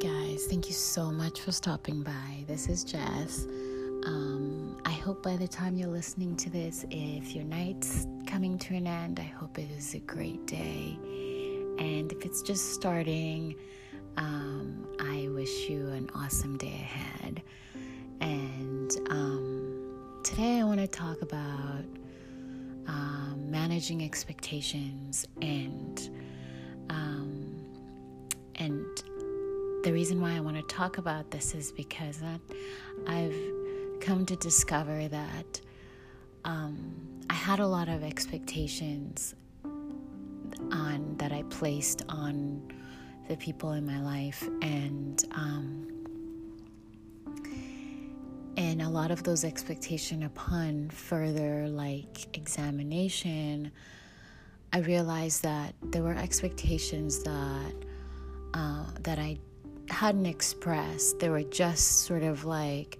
Guys. Thank you so much for stopping by. This is Jess. Um, I hope by the time you're listening to this, if your night's coming to an end, I hope it is a great day. And if it's just starting, um, I wish you an awesome day ahead. And um, today I want to talk about um, managing expectations and um, and the reason why I want to talk about this is because I've come to discover that um, I had a lot of expectations on that I placed on the people in my life, and um, and a lot of those expectations upon further like examination, I realized that there were expectations that uh, that I hadn't expressed. They were just sort of like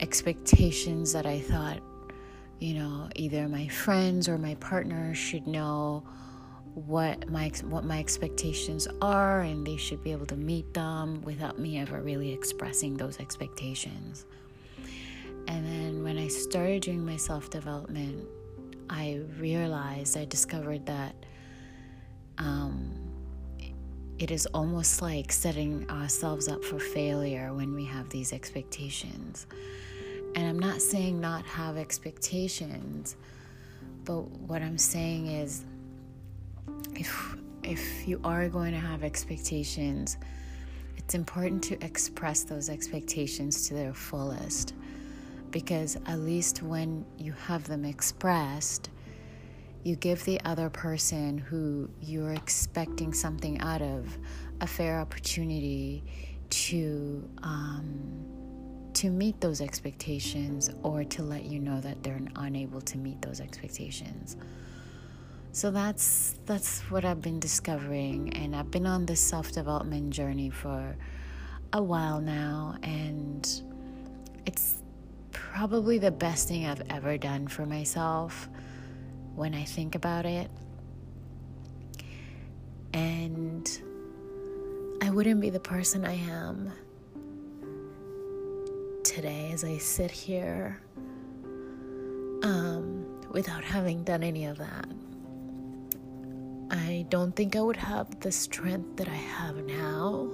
expectations that I thought, you know, either my friends or my partner should know what my what my expectations are and they should be able to meet them without me ever really expressing those expectations. And then when I started doing my self-development, I realized I discovered that um, it is almost like setting ourselves up for failure when we have these expectations. And I'm not saying not have expectations, but what I'm saying is if if you are going to have expectations, it's important to express those expectations to their fullest because at least when you have them expressed, you give the other person who you're expecting something out of a fair opportunity to um, to meet those expectations or to let you know that they're unable to meet those expectations. So that's that's what I've been discovering and I've been on this self-development journey for a while now and it's probably the best thing I've ever done for myself when I think about it. And I wouldn't be the person I am today as I sit here um, without having done any of that. I don't think I would have the strength that I have now.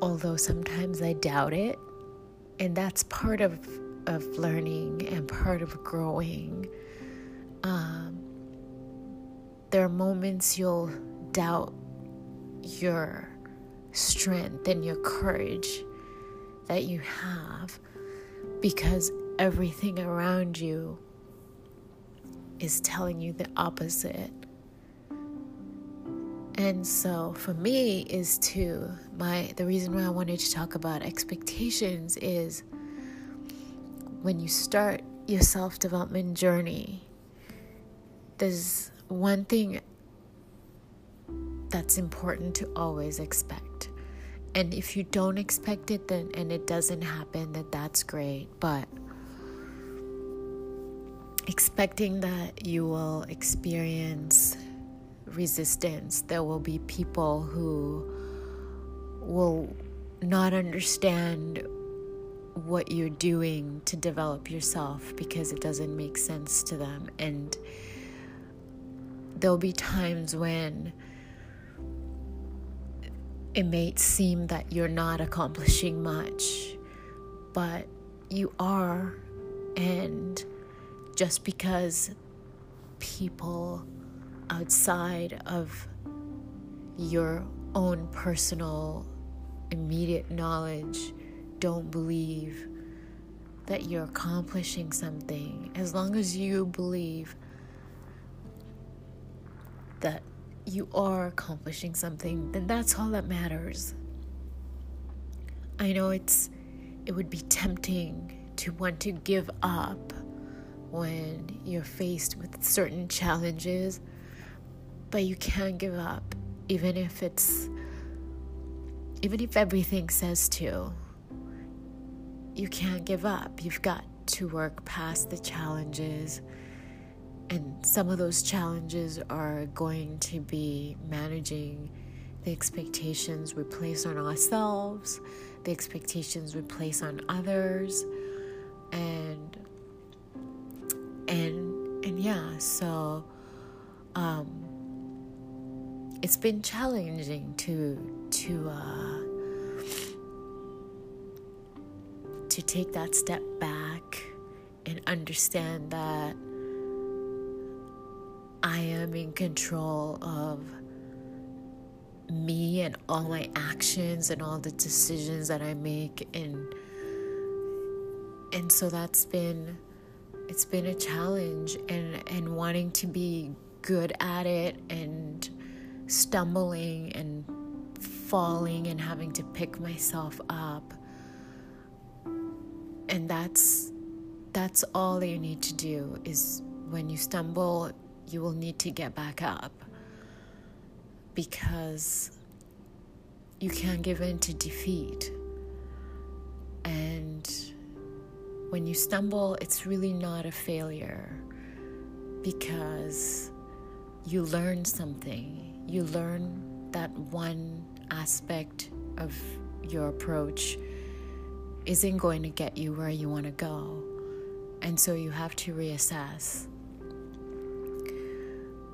Although sometimes I doubt it. And that's part of of learning and part of growing. Um, there are moments you'll doubt your strength and your courage that you have because everything around you is telling you the opposite. And so for me is to my the reason why I wanted to talk about expectations is when you start your self development journey, there's one thing that's important to always expect. And if you don't expect it then and it doesn't happen, then that's great. But expecting that you will experience resistance, there will be people who will not understand what you're doing to develop yourself because it doesn't make sense to them. And there'll be times when it may seem that you're not accomplishing much, but you are. And just because people outside of your own personal immediate knowledge don't believe that you're accomplishing something, as long as you believe that you are accomplishing something, then that's all that matters. I know it's it would be tempting to want to give up when you're faced with certain challenges, but you can't give up even if it's even if everything says to you can't give up. You've got to work past the challenges. And some of those challenges are going to be managing the expectations we place on ourselves, the expectations we place on others, and and and yeah, so um, it's been challenging to to uh, to take that step back and understand that I am in control of me and all my actions and all the decisions that I make. And and so that's been it's been a challenge and and wanting to be good at it and stumbling and falling and having to pick myself up and that's that's all you need to do is when you stumble you will need to get back up because you can't give in to defeat. And when you stumble, it's really not a failure because you learn something. You learn that one aspect of your approach isn't going to get you where you want to go. And so you have to reassess.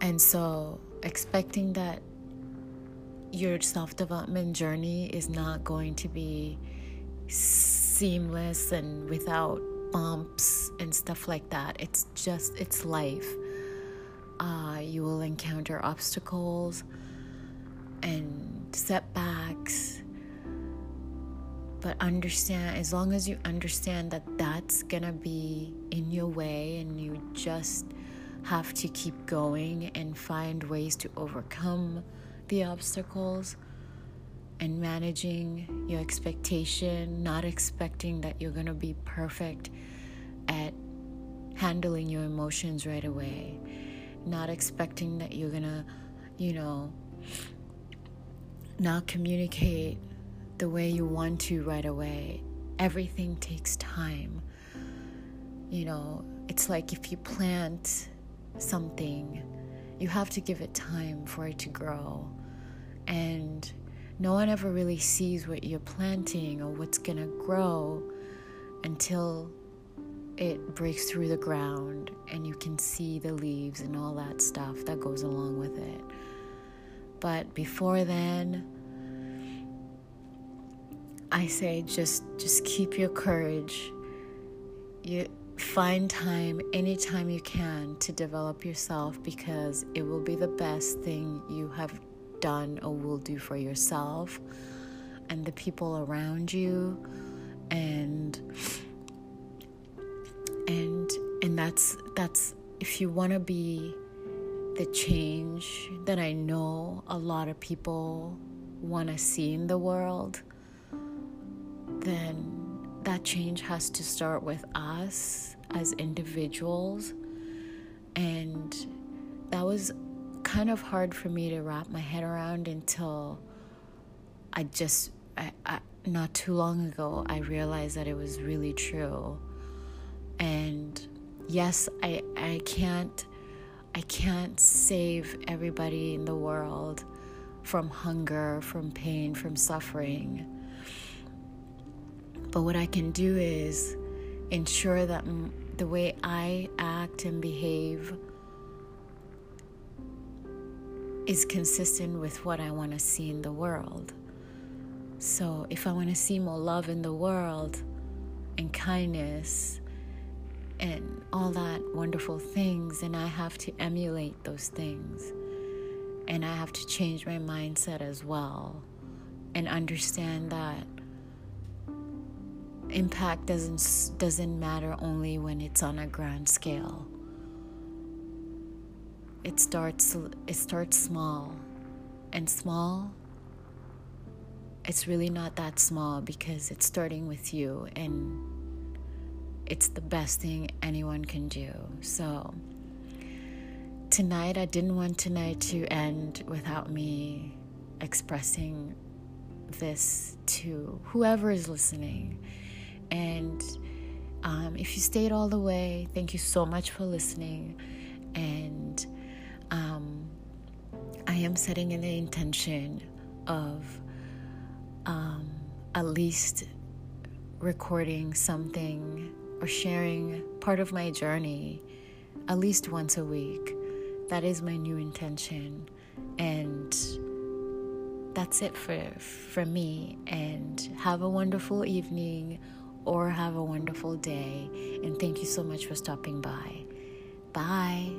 And so expecting that your self development journey is not going to be seamless and without bumps and stuff like that. It's just, it's life. Uh, you will encounter obstacles and setbacks. But understand, as long as you understand that that's gonna be in your way and you just have to keep going and find ways to overcome the obstacles and managing your expectation, not expecting that you're to be perfect at handling your emotions right away, not expecting that you're to, you know, not communicate the way you want to right away. Everything takes time. You know, it's like if you plant something, you have to give it time for it to grow and no one ever really sees what you're planting or what's going to grow until it breaks through the ground and you can see the leaves and all that stuff that goes along with it. But before then, I say just just keep your courage. You find time anytime you can to develop yourself because it will be the best thing you have done or will do for yourself and the people around you and and and that's that's if you want to be the change that I know a lot of people want to see in the world then that change has to start with us as individuals and that was kind of hard for me to wrap my head around until I just, I, I, not too long ago, I realized that it was really true. And yes, I, I can't, I can't save everybody in the world from hunger, from pain, from suffering. But what I can do is ensure that the way I act and behave is consistent with what I want to see in the world. So, if I want to see more love in the world and kindness and all that wonderful things, then I have to emulate those things. And I have to change my mindset as well and understand that impact doesn't doesn't matter only when it's on a grand scale. It starts it starts small. And small it's really not that small because it's starting with you and it's the best thing anyone can do. So tonight i didn't want tonight to end without me expressing this to whoever is listening and um, if you stayed all the way thank you so much for listening and um, I am setting in the intention of um, at least recording something or sharing part of my journey at least once a week. That is my new intention. And that's it for for me and have a wonderful evening or have a wonderful day and thank you so much for stopping by. Bye.